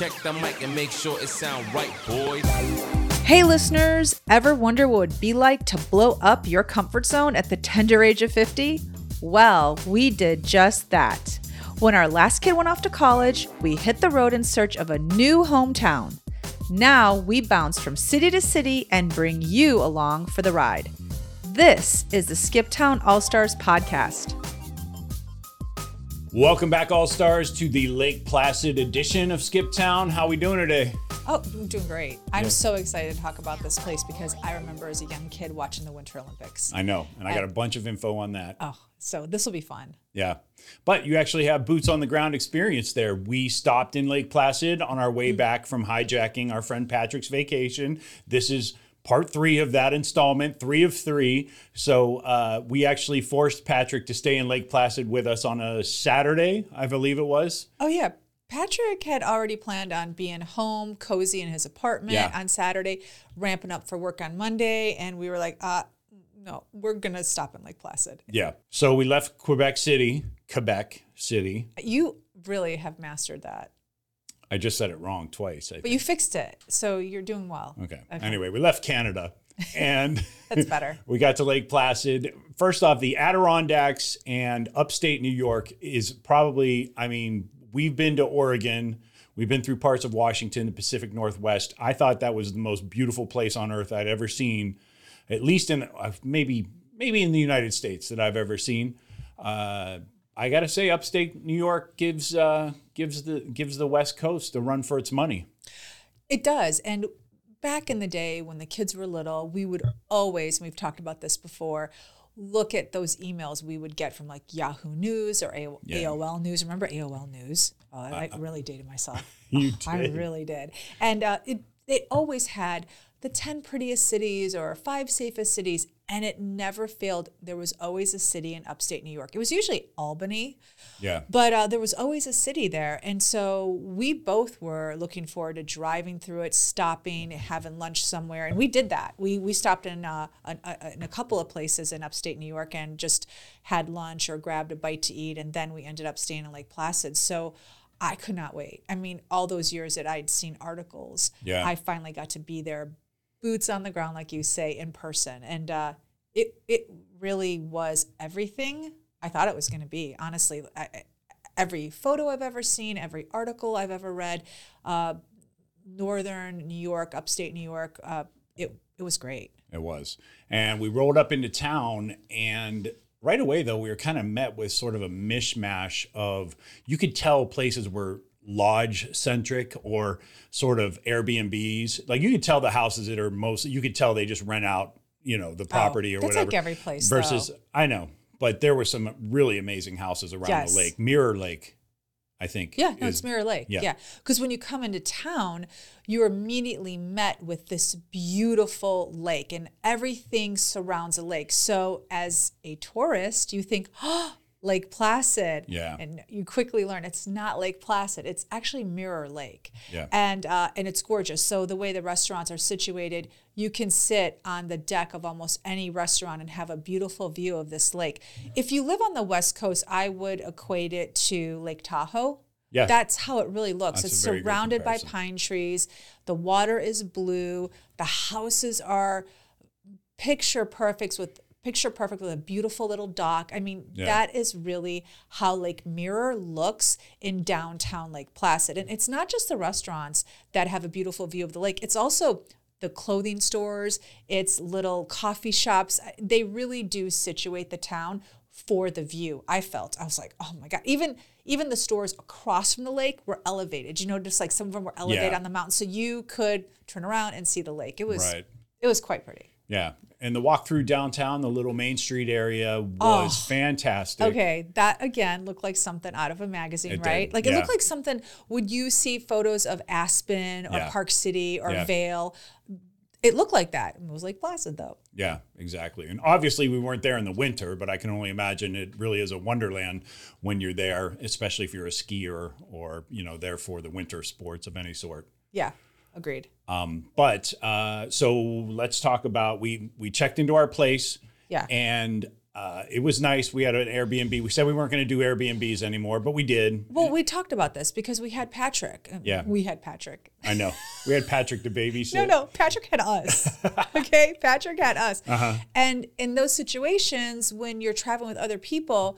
check the mic and make sure it sound right, boys. Hey, listeners, ever wonder what it would be like to blow up your comfort zone at the tender age of 50? Well, we did just that. When our last kid went off to college, we hit the road in search of a new hometown. Now we bounce from city to city and bring you along for the ride. This is the Skiptown All Stars podcast. Welcome back, All Stars, to the Lake Placid edition of Skip Town. How we doing today? Oh, I'm doing great. I'm so excited to talk about this place because I remember as a young kid watching the Winter Olympics. I know, and I got a bunch of info on that. Oh, so this will be fun. Yeah. But you actually have boots on the ground experience there. We stopped in Lake Placid on our way mm. back from hijacking our friend Patrick's vacation. This is part three of that installment, three of three. So uh, we actually forced Patrick to stay in Lake Placid with us on a Saturday, I believe it was. Oh, yeah. Patrick had already planned on being home, cozy in his apartment Yeah. on Saturday, ramping up for work on Monday. And we were like, uh, no, we're going to stop in Lake Placid. Yeah. So we left Quebec City, Quebec City. You really have mastered that, I just said it wrong twice. I but think. you fixed it. So you're doing well. Okay. Anyway, we left Canada and That's better. we got to Lake Placid. First off, the Adirondacks and upstate New York is probably, I mean, we've been to Oregon. We've been through parts of Washington, the Pacific Northwest. I thought that was the most beautiful place on earth I'd ever seen, at least in uh, maybe maybe in the United States that I've ever seen. Uh, I got to say, upstate New York gives uh, gives the gives the West Coast a run for its money. It does. And back in the day when the kids were little, we would always, and we've talked about this before, look at those emails we would get from like Yahoo News or AO- Yeah. AOL News. Remember AOL News? Oh, I, I really dated myself. You I did. really did. And uh, it, it always had the 10 prettiest cities or five safest cities, and it never failed. There was always a city in upstate New York. It was usually Albany. Yeah. But uh, there was always a city there. And so we both were looking forward to driving through it, stopping, having lunch somewhere. And we did that. We, we stopped in, uh, a, a, in a couple of places in upstate New York and just had lunch or grabbed a bite to eat. And then we ended up staying in Lake Placid. So I could not wait. I mean, all those years that I'd seen articles, Yeah. I finally got to be there, boots on the ground, like you say, in person. And uh, it, it really was everything I thought it was going to be. Honestly, I, every photo I've ever seen, every article I've ever read, uh, northern New York, upstate New York, uh, it, it was great. It was. And we rolled up into town and right away though we were kind of met with sort of a mishmash of you could tell places were lodge centric or sort of Airbnbs. Like you could tell the houses that are most you could tell they just rent out, you know, the oh, property or Oh, that's whatever. like every place, Versus though. I know, but there were some really amazing houses around Yes. the lake. Mirror Lake, I think. Yeah, no, is- it's Mirror Lake. yeah. Yeah. Because when you come into town, you're immediately met with this beautiful lake and everything surrounds a lake. So as a tourist, you think, oh, Lake Placid. Yeah. And you quickly learn it's not Lake Placid. It's actually Mirror Lake. Yeah. And uh, and it's gorgeous. So the way the restaurants are situated, you can sit on the deck of almost any restaurant and have a beautiful view of this lake. If you live on the West Coast, I would equate it to Lake Tahoe. Yeah. That's how it really looks. That's it's a very good surrounded by pine trees. The water is blue. The houses are picture perfect with picture perfect with a beautiful little dock. I mean, Yeah. that is really how Lake Mirror looks in downtown Lake Placid. And it's not just the restaurants that have a beautiful view of the lake. It's also the clothing stores, it's little coffee shops. They really do situate the town for the view. I felt I was like, oh my god! Even even the stores across from the lake were elevated. You know, just like some of them were elevated Yeah. on the mountain, so you could turn around and see the lake. It was Right. it was quite pretty. Yeah. And the walk through downtown, the little Main Street area was oh, fantastic. Oh. Okay, that again looked like something out of a magazine, It right? did, Like it looked like something. Would you see photos of Aspen or Yeah. Park City or Yeah. Vail? It looked like that. It was Lake Placid though. Yeah, exactly. And obviously, we weren't there in the winter, but I can only imagine it really is a wonderland when you're there, especially if you're a skier or you know there for the winter sports of any sort. Yeah, agreed. Um, but uh, so let's talk about we we checked into our place. Yeah. And uh, it was nice. We had an Airbnb. We said we weren't going to do Airbnbs anymore, but we did. Well, we talked about this because we had Patrick. Yeah. We had Patrick. I know. We had Patrick to babysit. No, no, Patrick had us. okay, Patrick had us. Uh-huh. And in those situations, when you're traveling with other people,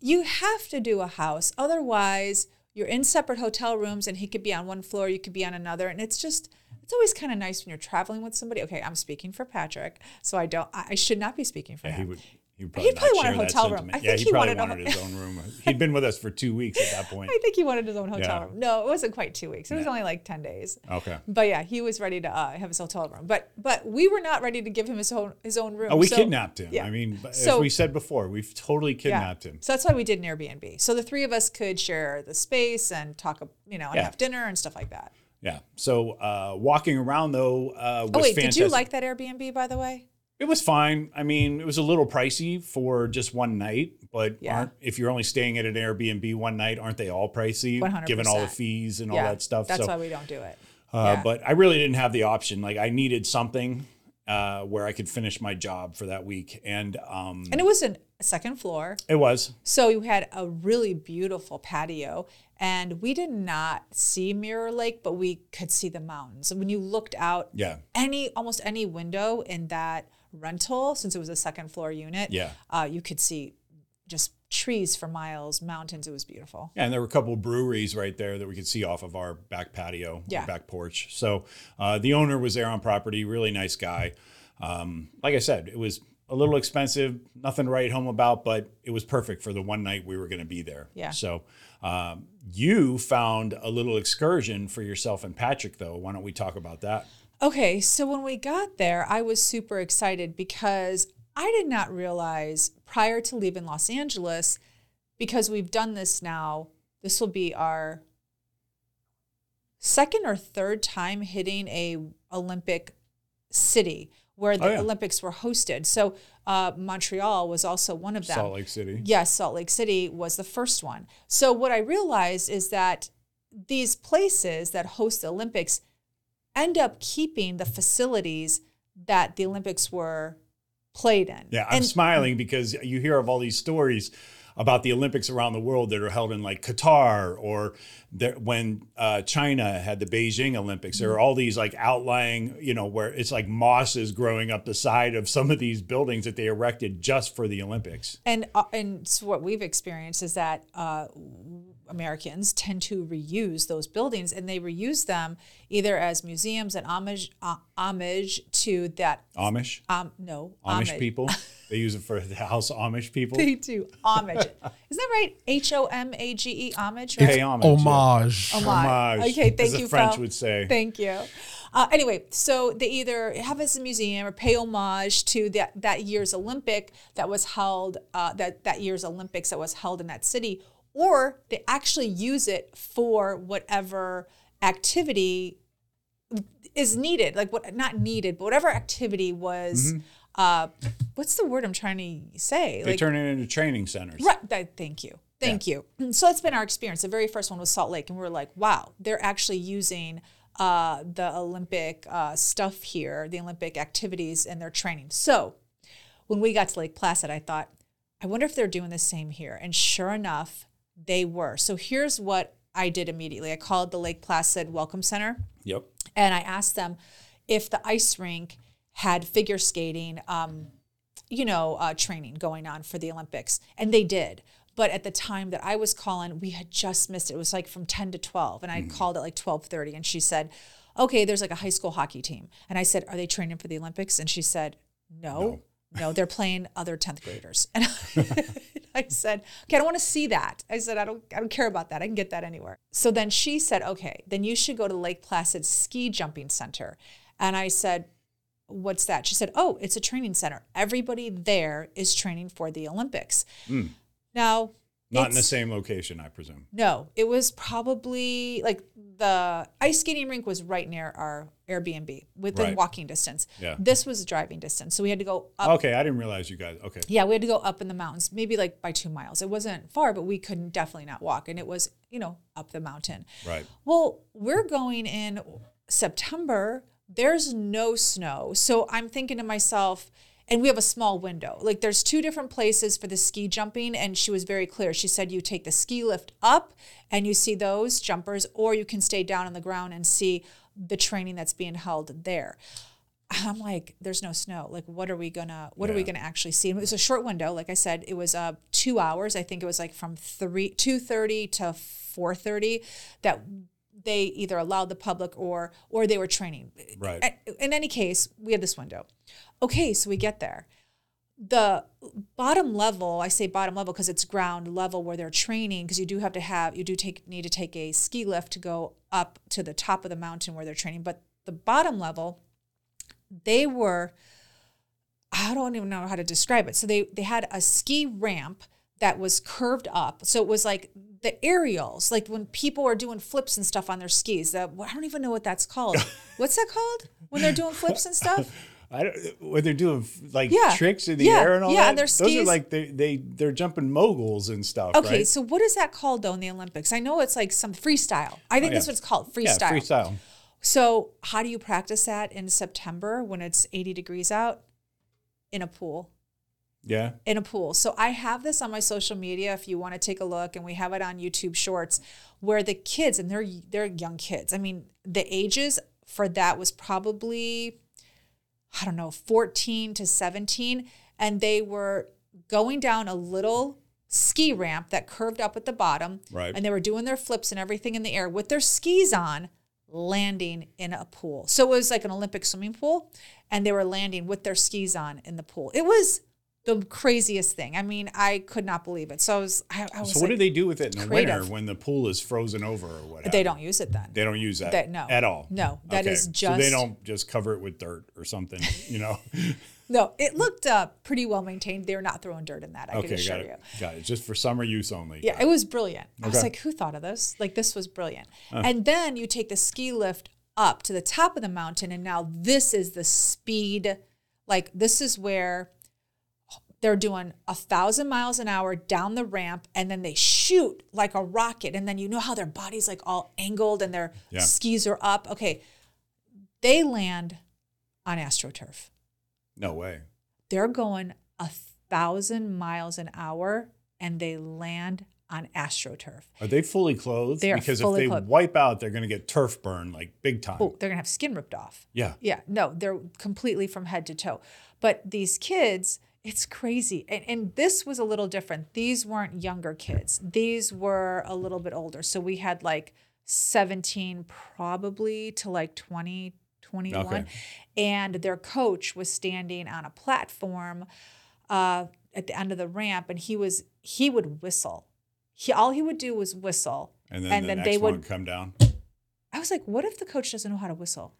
you have to do a house. Otherwise, you're in separate hotel rooms, and he could be on one floor, you could be on another, and it's just. It's always kind of nice when you're traveling with somebody. Okay, I'm speaking for Patrick, so I don't. I should not be speaking for Yeah, he him. would. He probably, He'd probably want a hotel room. I yeah, think he, he probably wanted wanted his own room. He'd been with us for two weeks at that point. I think he wanted his own hotel Yeah. room. No, it wasn't quite two weeks. It was only like ten days. Okay. But yeah, he was ready to uh, have his hotel room. But but we were not ready to give him his own his own room. Oh, we So- kidnapped him. yeah. I mean, as So- we said before, we've totally Yeah. kidnapped him. So that's why we did an Airbnb. So the three of us could share the space and talk, you know, and Yeah. have dinner and stuff like that. Yeah. So uh, walking around though uh, was Oh wait, fantastic. did you like that Airbnb by the way? It was fine. I mean, it was a little pricey for just one night, but Yeah. aren't, if you're only staying at an Airbnb one night, aren't they all pricey? 100%. Given all the fees and all that stuff. That's so, why we don't do it. uh, yeah. But I really didn't have the option. Like I needed something uh, where I could finish my job for that week, and um, And it was a second floor. it was. So you had a really beautiful patio, and we did not see Mirror Lake, but we could see the mountains. And when you looked out, Yeah. any almost any window in that rental, since it was a second floor unit, Yeah. uh, you could see just trees for miles, mountains. It was beautiful. Yeah, and there were a couple of breweries right there that we could see off of our back patio, Yeah. our back porch. So uh, the owner was there on property, really nice guy. Um, like I said, it was a little expensive, nothing to write home about, but it was perfect for the one night we were going to be there. Yeah. So um, you found a little excursion for yourself and Patrick, though. Why don't we talk about that? Okay, so when we got there, I was super excited because I did not realize prior to leaving Los Angeles, because we've done this now, this will be our second or third time hitting a Olympic city where the Oh, yeah. Olympics were hosted. So uh, Montreal was also one of them. Salt Lake City. Yes, Salt Lake City was the first one. So what I realized is that these places that host the Olympics end up keeping the facilities that the Olympics were played in. Yeah, I'm And- smiling because you hear of all these stories about the Olympics around the world that are held in like Qatar or there, when uh, China had the Beijing Olympics. There are all these like outlying, you know, where it's like mosses growing up the side of some of these buildings that they erected just for the Olympics. And uh, and so what we've experienced is that uh, Americans tend to reuse those buildings, and they reuse them either as museums and homage uh, homage to that. Amish, Um, no, Amish homage. people, they use it for the house Amish people. They do homage. Isn't that right? H O M A G E homage. Pay homage. yeah. Homage. Homage. Homage, Okay, as thank the you. French Phil. would say. Thank you. Uh, anyway, so they either have as a museum or pay homage to that that year's Olympic that was held uh, that that year's Olympics that was held in that city, or they actually use it for whatever activity is needed, like what not needed, but whatever activity was. Uh, what's the word I'm trying to say? They like turn it into training centers. Right. That, thank you. Thank you. So that's been our experience. The very first one was Salt Lake, and we were like, wow, they're actually using uh, the Olympic uh, stuff here, the Olympic activities in their training. So when we got to Lake Placid, I thought, I wonder if they're doing the same here. And sure enough, they were. So here's what I did immediately I called the Lake Placid Welcome Center Yep. and I asked them if the ice rink had figure skating, um, you know, uh, training going on for the Olympics, and they did. But at the time that I was calling, we had just missed it. It was like from ten to twelve, and I called at like twelve thirty, and she said, "Okay, there's like a high school hockey team," and I said, "Are they training for the Olympics?" And she said, "No." No, they're playing other 10th graders. And I said, okay, I don't want to see that. I said, I don't, I don't care about that. I can get that anywhere. So then she said, okay, then you should go to Lake Placid Ski Jumping Center. And I said, what's that? She said, oh, it's a training center. Everybody there is training for the Olympics. Hmm. Now, Not in the same location, I presume. no, it was probably like the ice skating rink was right near our Airbnb within Right. walking distance. Yeah. This was driving distance. So we had to go up Okay, I didn't realize you guys. Okay. yeah, we had to go up in the mountains, maybe like by two miles. It wasn't far, but we couldn't definitely not walk. And it was, you know, up the mountain. Right. Well, we're going in September. There's no snow. So I'm thinking to myself, and we have a small window. Like there's two different places for the ski jumping, and she was very clear. She said you take the ski lift up and you see those jumpers, or you can stay down on the ground and see the training that's being held there. I'm like, there's no snow. Like, what are we gonna, what are we gonna actually see? And it was a short window. Like I said, it was uh two hours. I think it was like from three, two thirty to four thirty that they either allowed the public or or they were training. Right. In any case, we had this window. Okay, so we get there. The bottom level, I say bottom level because it's ground level where they're training because you do have to have you do take need to take a ski lift to go up to the top of the mountain where they're training. But the bottom level, they were I don't even know how to describe it. So they they had a ski ramp that was curved up. So it was like the aerials, like when people are doing flips and stuff on their skis. The, I don't even know what that's called. What's that called when they're doing flips and stuff? I don't, when they're doing like Yeah. tricks in the Yeah. air and all Yeah, that. and their Those are like they they they're jumping moguls and stuff. Okay, right? so what is that called though in the Olympics? I know it's like some freestyle. I think Oh, yeah. that's what it's called, yeah, freestyle. freestyle. So how do you practice that in September when it's 80 degrees out? In a pool. Yeah, in a pool. So I have this on my social media if you want to take a look and we have it on YouTube Shorts where the kids and they're they're young kids. I mean, the ages for that was probably I don't know, 14 to 17 and they were going down a little ski ramp that curved up at the bottom Right. and they were doing their flips and everything in the air with their skis on landing in a pool. So it was like an Olympic swimming pool and they were landing with their skis on in the pool. It was the craziest thing. I mean, I could not believe it. So I was, I, I was So what like, do they do with it in the creative. winter when the pool is frozen over or whatever? they don't use it then. They don't use that. That- no. At all. No, that okay. is So just- they don't just cover it with dirt or something. You know. No, it looked uh, pretty well maintained. They're not throwing dirt in that. I can okay, assure got you. it. Got it. Just for summer use only. Yeah, it was brilliant. I was like, who thought of this? Like, this was brilliant. And then you take the ski lift up to the top of the mountain, and now this is the speed. Like, this is where they're doing a thousand miles an hour down the ramp, and then they shoot like a rocket. And then you know how their body's like all angled and their Yeah. skis are up. Okay. They land on AstroTurf No way. they're going a thousand miles an hour and they land on astroturf. Are they fully clothed? They are because fully if they clothed. wipe out, they're going to get turf burn like big time. Oh, they're gonna have skin ripped off. Yeah. Yeah, no, they're completely from head to toe. But these kids, it's crazy. And, and this was a little different. These weren't younger kids, these were a little bit older. So we had like 17 probably to like 20, 21. Okay. And their coach was standing on a platform uh, at the end of the ramp and he was, he would whistle. He, all he would do was whistle. And then And the then they would- come down. I was like, what if the coach doesn't know how to whistle?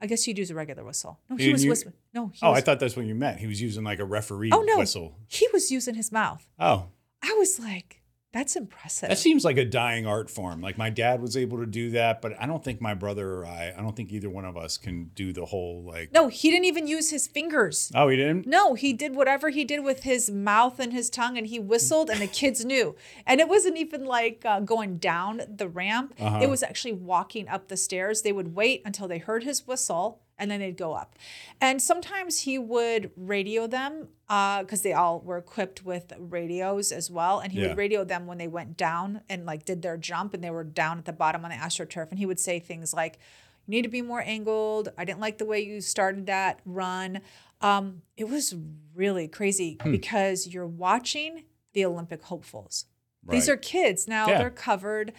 I guess you'd use a regular whistle. No, He was whistling. No, he Oh, was, I thought that's what you meant. He was using like a referee Oh no, whistle. he was using his mouth. Oh, I was like, that's impressive. that seems like a dying art form. Like my dad was able to do that, but I don't think my brother or I, I don't think either one of us can do the whole like. no, he didn't even use his fingers. Oh, he didn't. No, he did whatever he did with his mouth and his tongue, and he whistled, and the kids knew. And it wasn't even like uh, going down the ramp, Uh-huh. it was actually walking up the stairs. They would wait until they heard his whistle, and then they'd go up. And sometimes he would radio them because they all were equipped with radios as well. And he Yeah. would radio them when they went down and like did their jump and they were down at the bottom on the astroturf. And he would say things like, you need to be more angled. I didn't like the way you started that run. Um, it was really crazy Hmm. because you're watching the Olympic hopefuls. These are kids now, Yeah. they're covered.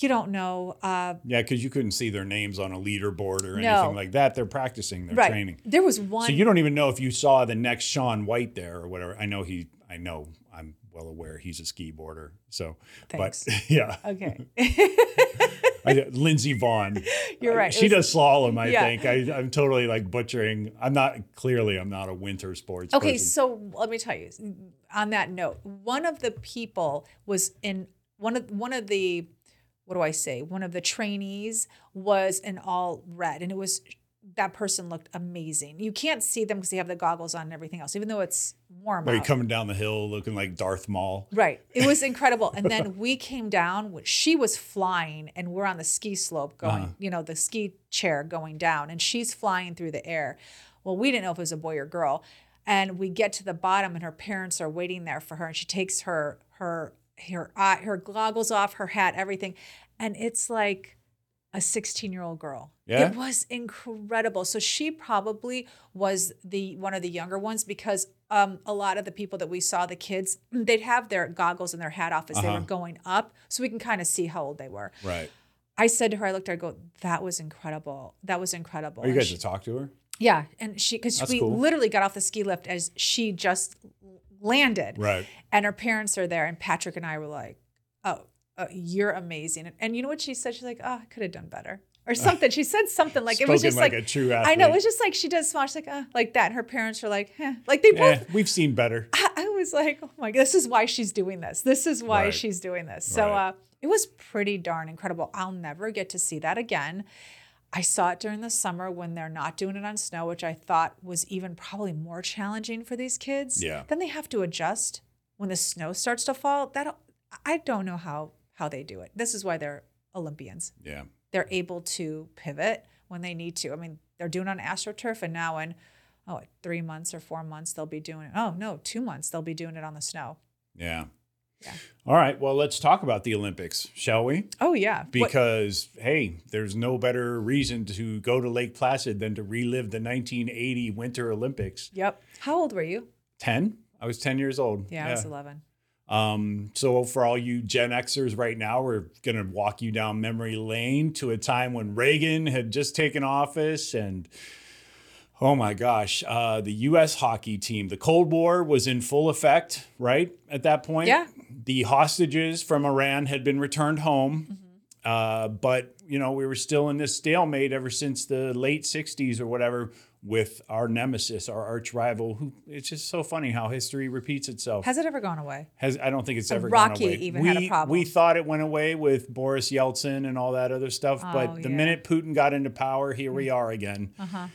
You don't know. Uh, Yeah, because you couldn't see their names on a leaderboard or No. anything like that. They're practicing. They're right. training. There was one. So you don't even know if you saw the next Shaun White there or whatever. I know he. I know. I'm well aware he's a ski boarder. So, Thanks. but yeah, okay. I, Lindsey Vonn. You're right. She was- does slalom. I Yeah. think. I, I'm totally like butchering. I'm not clearly. I'm not a winter sports. Okay, person. so let me tell you. On that note, one of the people was in one of one of the what do I say? One of the trainees was in all red, and it was that person looked amazing. You can't see them because they have the goggles on and everything else, even though it's warm Are you coming down the hill looking like Darth Maul? Right. It was incredible. And then we came down, she was flying, and we're on the ski slope going, Uh-huh. you know, the ski chair going down, and she's flying through the air. Well, we didn't know if it was a boy or girl. And we get to the bottom, and her parents are waiting there for her, and she takes her her her eye, her goggles off, her hat, everything, and it's like a 16 year old girl. Yeah? It was incredible. So she probably was the one of the younger ones because um, a lot of the people that we saw, the kids, they'd have their goggles and their hat off as they Uh-huh. were going up, so we can kind of see how old they were. Right. I said to her, I looked at her, I go, that was incredible. That was incredible. Are you guys she- to talk to her? yeah, and she because we cool. literally got off the ski lift as she just landed, Right. and her parents are there, and Patrick and I were like, "Oh, uh, you're amazing," and, and you know what she said? She's like, "Oh, I could have done better." Or something. She said something like it was just like like, a true I know it was just like she does. She's like, uh, like that. And her parents were like, eh. like they both. We've seen better. I, I was like, oh my god, this is why she's doing this. This is why Right. she's doing this. So Right. uh, it was pretty darn incredible. I'll never get to see that again. I saw it during the summer when they're not doing it on snow, which I thought was even probably more challenging for these kids. Yeah. Then they have to adjust when the snow starts to fall. That I don't know how how they do it. This is why they're Olympians. Yeah. They're able to pivot when they need to. I mean, they're doing it on AstroTurf, and now in oh, three months or four months they'll be doing it. Oh no, two months they'll be doing it on the snow. Yeah. Yeah. All right. Well, let's talk about the Olympics, shall we? Oh yeah, What- Because hey, there's no better reason to go to Lake Placid than to relive the 1980 Winter Olympics. yep. How old were you? 10? I was 10 years old. Yeah, I was eleven. Um, so for all you Gen Xers right now, we're going to walk you down memory lane to a time when Reagan had just taken office and oh my gosh, uh, the U.S. hockey team, the Cold War was in full effect, right? At that point, Yeah. The hostages from Iran had been returned home. Uh, but you know, we were still in this stalemate ever since the late '60s or whatever with our nemesis, our arch rival. Who it's just so funny how history repeats itself. Has it ever gone away? Has I don't think it's ever Rocky gone away. Rocky even we, had a problem. We thought it went away with Boris Yeltsin and all that other stuff, Oh, but the yeah. minute Putin got into power, here we are again. Uh-huh.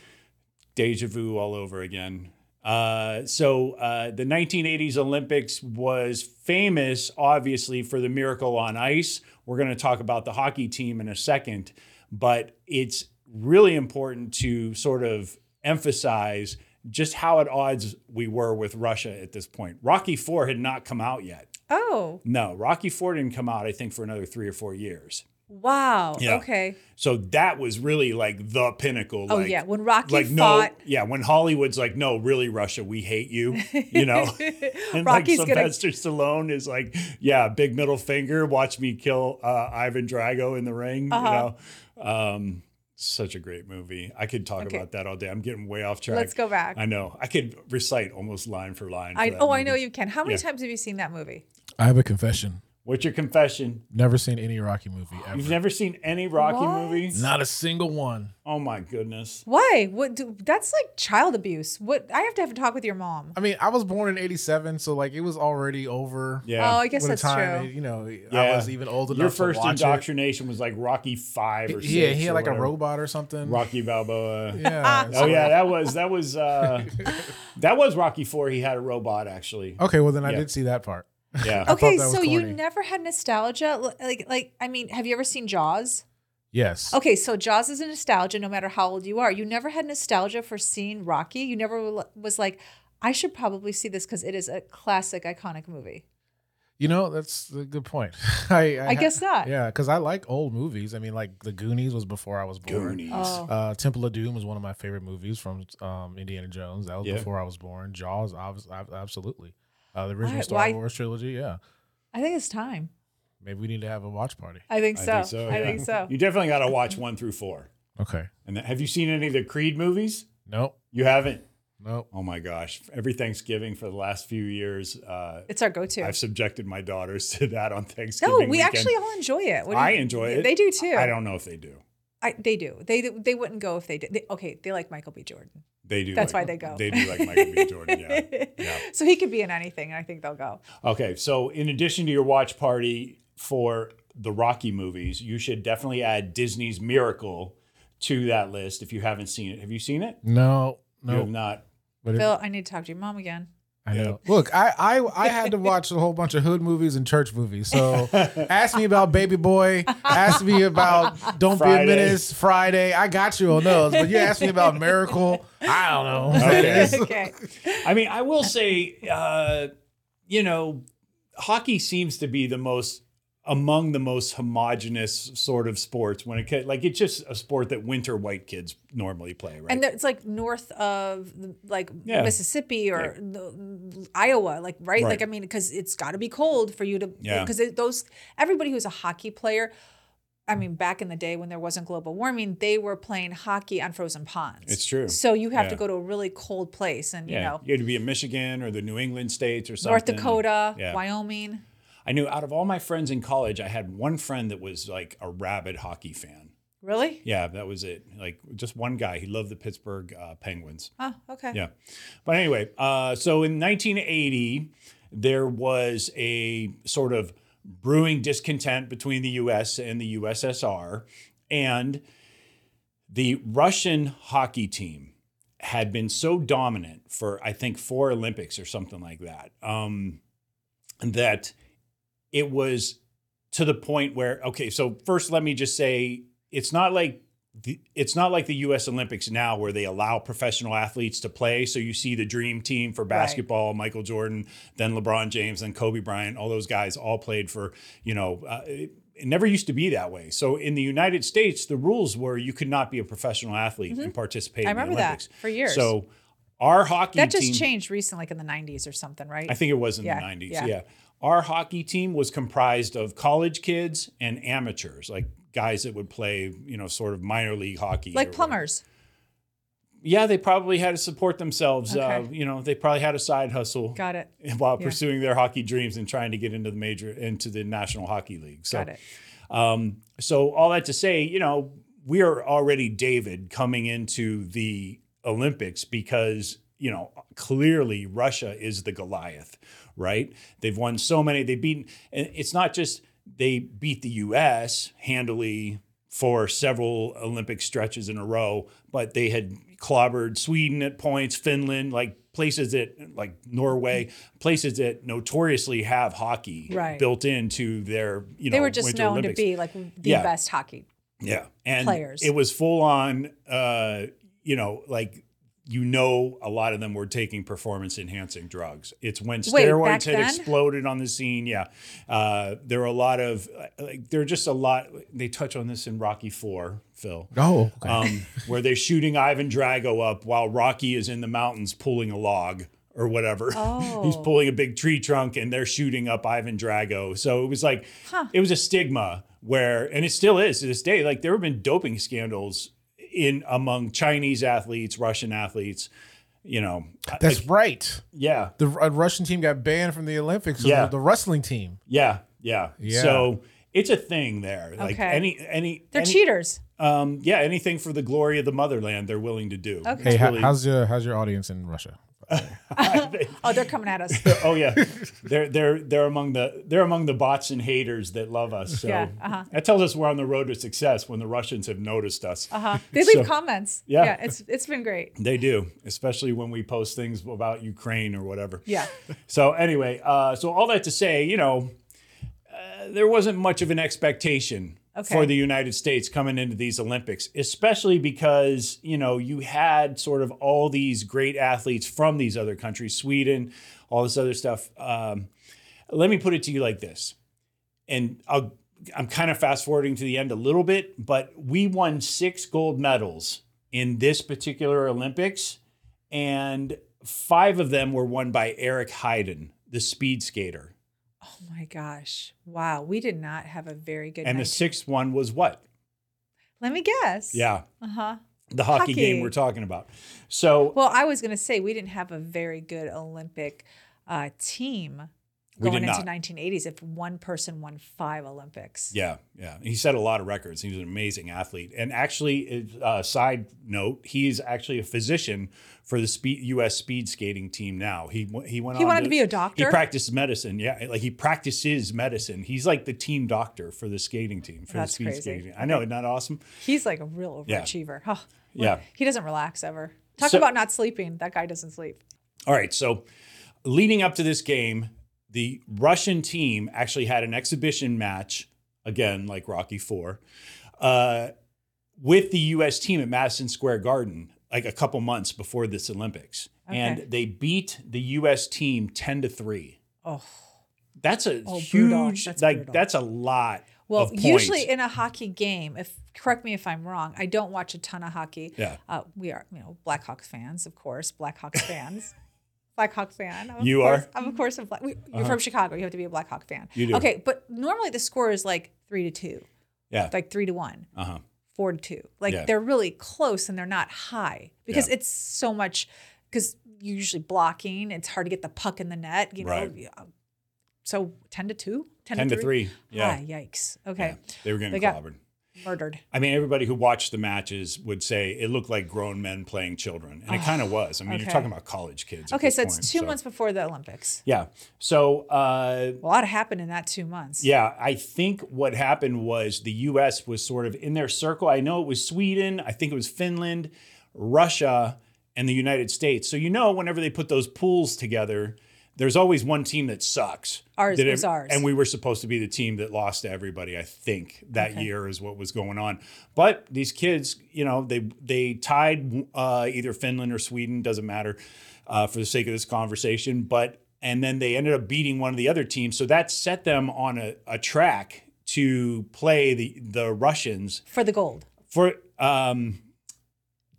Deja vu all over again. Uh, so uh, the 1980s Olympics was famous, obviously, for the miracle on ice. We're going to talk about the hockey team in a second, but it's really important to sort of emphasize just how at odds we were with Russia at this point. Rocky Four had not come out yet. Oh No, Rocky Four didn't come out, I think, for another three or four years. Wow. Yeah. Okay. So that was really like the pinnacle. Oh like, yeah, when Rocky like fought, no, yeah, when Hollywood's like, no, really, Russia, we hate you, you know, and Rocky's like gonna- Sylvester Stallone is like, yeah, big middle finger, watch me kill uh, Ivan Drago in the ring, Uh-huh. you know, um, such a great movie. I could talk Okay. about that all day. I'm getting way off track. Let's go back. I know. I could recite almost line for line. for I, that oh, I know you can. How many Yeah. times have you seen that movie? I have a confession. What's your confession? Never seen any Rocky movie ever. You've never seen any Rocky What? movie? Not a single one. Oh my goodness. Why? What? Do, that's like child abuse. What? I have to have a talk with your mom. I mean, I was born in '87, so like it was already over. Yeah. Oh, I guess When that's time, true. You know, Yeah. I was even old enough Your to first watch indoctrination was like Rocky Five or it. six. Yeah, he or had like a robot or something. Rocky Balboa. Yeah. Oh so- yeah, that was that was uh that was Rocky Four. He had a robot actually. Okay, well then I Yeah. did see that part. Yeah. Okay, that was so you corny. never had nostalgia, like like I mean, have you ever seen Jaws? Yes. Okay, so Jaws is a nostalgia, no matter how old you are. You never had nostalgia for seeing Rocky. You never was like, I should probably see this because it is a classic, iconic movie. You know, that's a good point. I, I guess not. Yeah, because I like old movies. I mean, like The Goonies was before I was born. Goonies. Oh. Uh, Temple of Doom was one of my favorite movies from um, Indiana Jones. That was Yeah. before I was born. Jaws, obvi- ab- absolutely. Uh, the original Why- Star why- Wars trilogy. Yeah, I think it's time. maybe we need to have a watch party. I think I so. think so. I yeah. think so. You definitely got to watch one through four. Okay. And then, have you seen any of the Creed movies? Nope. You haven't. Nope. Oh my gosh! Every Thanksgiving for the last few years, uh, It's our go-to. I've subjected my daughters to that on Thanksgiving. no, we weekend. actually all enjoy it. What I you- enjoy it. They do too. I don't know if they do. I, they do. They they wouldn't go if they did. They, okay, they like Michael B. Jordan. They do. That's like- why they go. They do like Michael B. Jordan. Yeah. Yeah. So he could be in anything, and I think they'll go. Okay, so in addition to your watch party for the Rocky movies, you should definitely add Disney's Miracle to that list if you haven't seen it. Have you seen it? No. You have No. not. But it, Phil, I need to talk to your mom again. I know. Look, I, I I had to watch a whole bunch of hood movies and church movies. So ask me about Baby Boy. Ask me about Don't Friday. Be a Menace. Friday. I got you on those. But you ask me about Miracle. I don't know. Okay. okay. I mean, I will say, uh, you know, hockey seems to be the most among the most homogenous sort of sports when it like it's just a sport that winter white kids normally play, right? And it's like north of like Yeah. Mississippi or the, Iowa, like right? Right. Like I mean, because it's got to be cold for you to. Yeah. Because those everybody who's a hockey player, I mean, back in the day when there wasn't global warming, they were playing hockey on frozen ponds. It's true. So you have to go to a really cold place, and you know, you had to be in Michigan or the New England states or something. North Dakota, Yeah. Wyoming. I knew out of all my friends in college, I had one friend that was like a rabid hockey fan. Really? Yeah, that was it. Like just one guy. He loved the Pittsburgh uh, Penguins. Oh, okay. Yeah. But anyway, uh, so in 1980, there was a sort of brewing discontent between the US and the USSR. And the Russian hockey team had been so dominant for, I think, four Olympics or something like that, um, that it was to the point where, okay, so first let me just say it's not like the, it's not like the U.S. Olympics now where they allow professional athletes to play. So you see the dream team for basketball, Michael Jordan, then LeBron James, then Kobe Bryant. All those guys all played for you know. Uh, it, it never used to be that way. So in the United States, the rules were you could not be a professional athlete and participate I in the remember that Olympics for years. So our hockey That just team, changed recently, like in the '90s or something, right? I think it was in Yeah, the 90s. yeah. Yeah. Our hockey team was comprised of college kids and amateurs, like guys that would play, you know, sort of minor league hockey. like whatever. plumbers. Yeah, they probably had to support themselves. Uh, Okay. you know, they probably had a side hustle Got it. while Yeah. pursuing their hockey dreams and trying to get into the major, into the National Hockey League. So, Got it. um, so all that to say, you know, we are already David coming into the Olympics because you know clearly Russia is the Goliath, right? They've won so many. They've beaten. And it's not just they beat the U.S. handily for several Olympic stretches in a row, but they had clobbered Sweden at points, Finland, like places that like Norway, places that notoriously have hockey Right. built into their you know They were just known Olympics. to be like the Yeah. best hockey. Yeah. And players. it was full on, uh, you know, like, you know, a lot of them were taking performance enhancing drugs. It's when Wait, steroids had then? exploded on the scene. Yeah. Uh, there are a lot of, like, there are just a lot, they touch on this in Rocky Four, Phil. Oh, okay. Um, where they're shooting Ivan Drago up while Rocky is in the mountains pulling a log or whatever. Oh. He's pulling a big tree trunk and they're shooting up Ivan Drago. So it was like, it was a stigma where, and it still is to this day, like there have been doping scandals in among Chinese athletes, Russian athletes, you know. That's like, right. yeah, The Russian team got banned from the Olympics. So Yeah. the, the wrestling team. yeah, yeah, Yeah. So it's a thing there. Like Okay. any, any, They're any- cheaters. Um, yeah, anything for the glory of the motherland, they're willing to do. Okay. Hey, really- how's your how's your audience in Russia? Oh, they're coming at us. oh yeah, they're they're they're among the they're among the bots and haters that love us. So Yeah, uh-huh. that tells us we're on the road to success when the Russians have noticed us. Uh-huh. They leave So- comments. Yeah. yeah, it's it's been great. They do, especially when we post things about Ukraine or whatever. Yeah. So anyway, uh, so all that to say, you know, uh, there wasn't much of an expectation Okay. for the United States coming into these Olympics, especially because you know you had sort of all these great athletes from these other countries, Sweden, all this other stuff. Um, let me put it to you like this, and I'll, I'm kind of fast forwarding to the end a little bit, but we won six gold medals in this particular Olympics, and five of them were won by Eric Heiden, the speed skater. Oh my gosh. Wow. We did not have a very good And the sixth one was what? Let me guess. Yeah, Uh-huh. the hockey, Hockey. game we're talking about. So Well, I was going to say we didn't have a very good Olympic uh, team We going into not. 1980s if one person won five Olympics. yeah, yeah, he set a lot of records. He was an amazing athlete. And actually, uh, side note, he's actually a physician for the speed, U.S. speed skating team now. He he went. He on wanted to be a doctor? He practiced medicine. Yeah, like he practices medicine. He's like the team doctor for the skating team for That's the speed crazy. skating. I know, isn't that awesome? He's like a real Yeah. overachiever. Huh. Yeah. He doesn't relax ever. Talk So- about not sleeping. That guy doesn't sleep. All right, so leading up to this game, the Russian team actually had an exhibition match, again, like Rocky Four, uh, with the U.S. team at Madison Square Garden, like a couple months before this Olympics. Okay. And they beat the U.S. team 10 to 3. Oh. That's a Oh, huge, That's like, brutal. that's a lot. Well, usually in a hockey game, if correct me if I'm wrong, I don't watch a ton of hockey. Yeah. Uh, we are, you know, Blackhawks fans, of course. Blackhawks fans. Blackhawks fan. I'm You course, are? I'm of course a Black. we- You're from Chicago. You have to be a Blackhawk fan. You do. Okay, but normally the score is like three to two, yeah. like three to one, Uh huh. four to two. Like Yeah. they're really close and they're not high because Yeah. it's so much. Because usually blocking, it's hard to get the puck in the net. You know. Right. So ten to two. 10 to 3. Yeah. Ah, yikes. Okay. Yeah. They were getting They got- clobbered. Murdered. I mean, everybody who watched the matches would say it looked like grown men playing children, and it kind of was. I mean, okay. you're talking about college kids. Okay, so it's point, two months before the Olympics. Yeah. So, uh, A lot happened in that two months. yeah, I think what happened was the U.S. was sort of in their circle. I know it was Sweden. I think it was Finland, Russia, and the United States. So you know, whenever they put those pools together. There's always one team that sucks. Ours That was ours. And we were supposed to be the team that lost to everybody, I think, that Okay. year is what was going on. But these kids, you know, they they tied uh, either Finland or Sweden, doesn't matter uh, for the sake of this conversation. But and then they ended up beating one of the other teams. So that set them on a, a track to play the the Russians For the gold. for um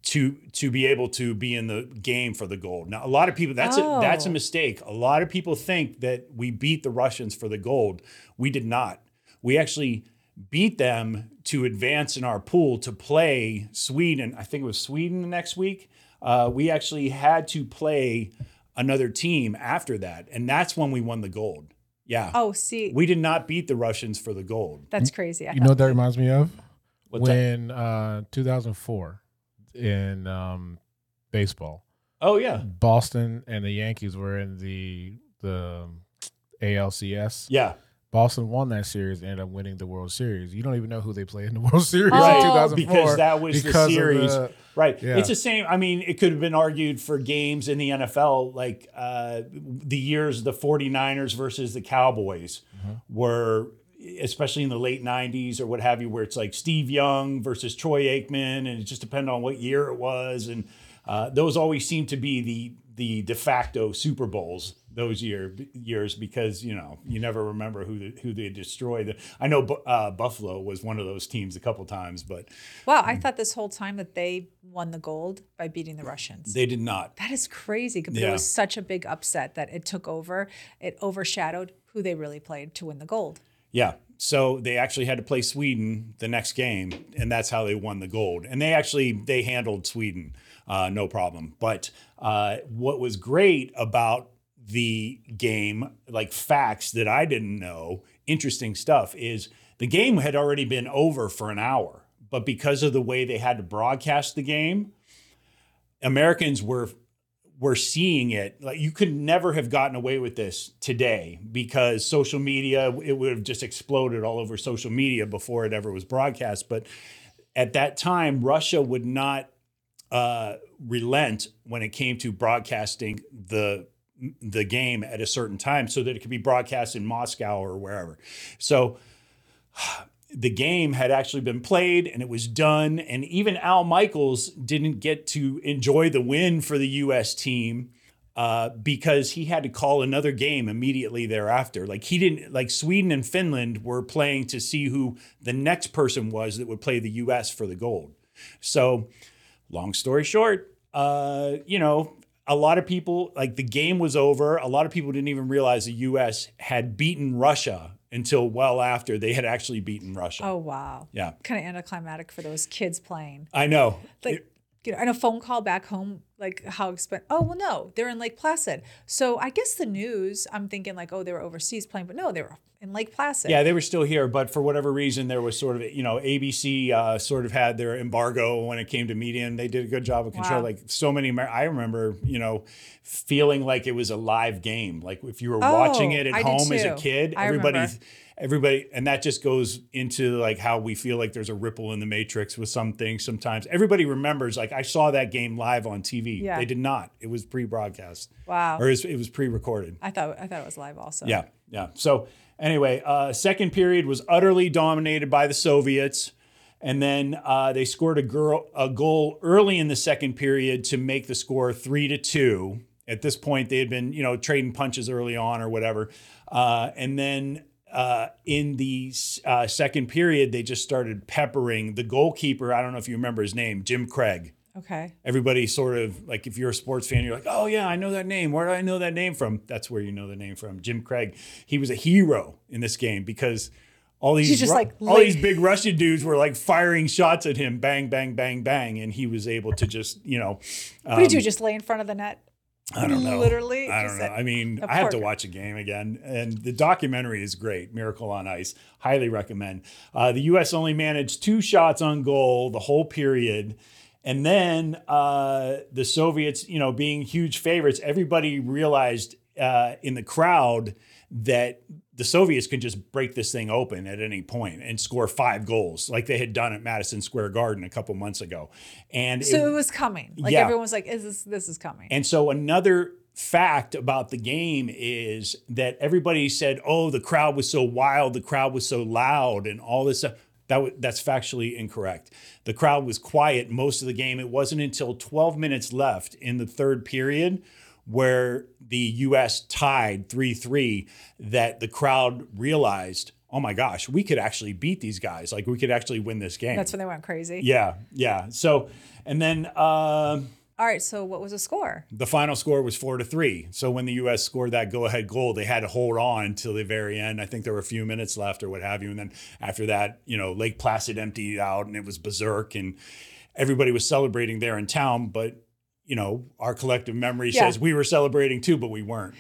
to to be able to be in the game for the gold. Now a lot of people that's a that's a Oh. mistake. A lot of people think that we beat the Russians for the gold. We did not. We actually beat them to advance in our pool to play Sweden. I think it was Sweden the next week. Uh, we actually had to play another team after that, and that's when we won the gold. Yeah, Oh, see, we did not beat the Russians for the gold. that's crazy. I You know what that reminds me of? What's that? when uh 2004 in um baseball, Oh yeah, Boston and the Yankees were in the the ALCS. yeah. Boston won that series and ended up winning the World Series. You don't even know who they played in the World Series Right. in 2004 because that was the because of series. the- Right. Yeah. It's the same. I mean, it could have been argued for games in the NFL, like uh, the years the 49ers versus the Cowboys were, especially in the late 90s or what have you, where it's like Steve Young versus Troy Aikman, and it just depended on what year it was. And uh, those always seem to be the the de facto Super Bowls those year years because you know you never remember who the, who they destroyed. I know uh, Buffalo was one of those teams a couple times, but wow, I thought this whole time that they won the gold by beating the Russians. they did not. that is crazy. But it was such a big upset that it took over. It overshadowed who they really played to win the gold. Yeah. So they actually had to play Sweden the next game, and that's how they won the gold. And they actually they handled Sweden, uh, no problem. But uh, what was great about the game, like facts that I didn't know, interesting stuff, is the game had already been over for an hour, but because of the way they had to broadcast the game, Americans were were seeing it like you could never have gotten away with this today because social media it would have just exploded all over social media before it ever was broadcast. But at that time russia would not uh, relent when it came to broadcasting the the game at a certain time so that it could be broadcast in moscow or wherever. So the game had actually been played and it was done. And even Al Michaels didn't get to enjoy the win for the U.S. team uh, because he had to call another game immediately thereafter. Like he didn't, like Sweden and Finland were playing to see who the next person was that would play the U.S. for the gold. So, long story short, uh, you know, a lot of people, like the game was over. A lot of people didn't even realize the U.S. had beaten Russia until well after they had actually beaten Russia. Oh wow. Yeah. Kind of anticlimactic for those kids playing. I know. Like you know, and a phone call back home, like how expen Oh well, no, they're in Lake Placid. So I guess the news, I'm thinking like, oh, they were overseas playing, but no, they were in Lake Placid. yeah, they were still here, but for whatever reason, there was sort of, you know, ABC uh, sort of had their embargo when it came to media, and they did a good job of control. Wow. Like so many, Amer- I remember, you know, feeling like it was a live game. Like if you were Oh, watching it at I home as a kid, I everybody, remember. Everybody and that just goes into like how we feel like there's a ripple in the matrix with some things sometimes everybody remembers like i saw that game live on tv Yeah. they did not it was pre-broadcast Wow. or it was, it was pre-recorded I thought I thought it was live also. yeah, yeah. So anyway, uh, second period was utterly dominated by the Soviets, and then uh, they scored a, girl, a goal early in the second period to make the score three to two. At this point, they had been you know trading punches early on or whatever, uh, and then. Uh, in the uh, second period, they just started peppering the goalkeeper. I don't know if you remember his name, Jim Craig Okay. everybody sort of like if you're a sports fan you're like oh yeah i know that name where do i know that name from that's where you know the name from jim craig he was a hero in this game because all these Ru- like, all these big russian dudes were like firing shots at him bang bang bang bang and he was able to just you know what did you do? just lay in front of the net? I don't know. Literally, I don't know. I mean, I have to watch a game again, and the documentary is great. Miracle on Ice, highly recommend. Uh, the U.S. only managed two shots on goal the whole period, and then uh, the Soviets, you know, being huge favorites, everybody realized uh, in the crowd that the Soviets could just break this thing open at any point and score five goals, like they had done at Madison Square Garden a couple months ago, and So it- it was coming. Like Yeah. everyone was like, "Is this this is coming?" and so another fact about the game is that everybody said, "Oh, the crowd was so wild, the crowd was so loud, and all this stuff." That w- that's factually incorrect. The crowd was quiet most of the game. It wasn't until 12 minutes left in the third period where the U.S. tied 3-3 that the crowd realized, "Oh my gosh, we could actually beat these guys. Like we could actually win this game." That's when they went crazy. yeah, yeah. So, and then. um All right. So what was the score? the final score was four to three. So when the U.S. scored that go-ahead goal, they had to hold on until the very end. I think there were a few minutes left or what have you. And then after that, you know, Lake Placid emptied out and it was berserk, and everybody was celebrating there in town. But you know, our collective memory Yeah. says we were celebrating too, but we weren't.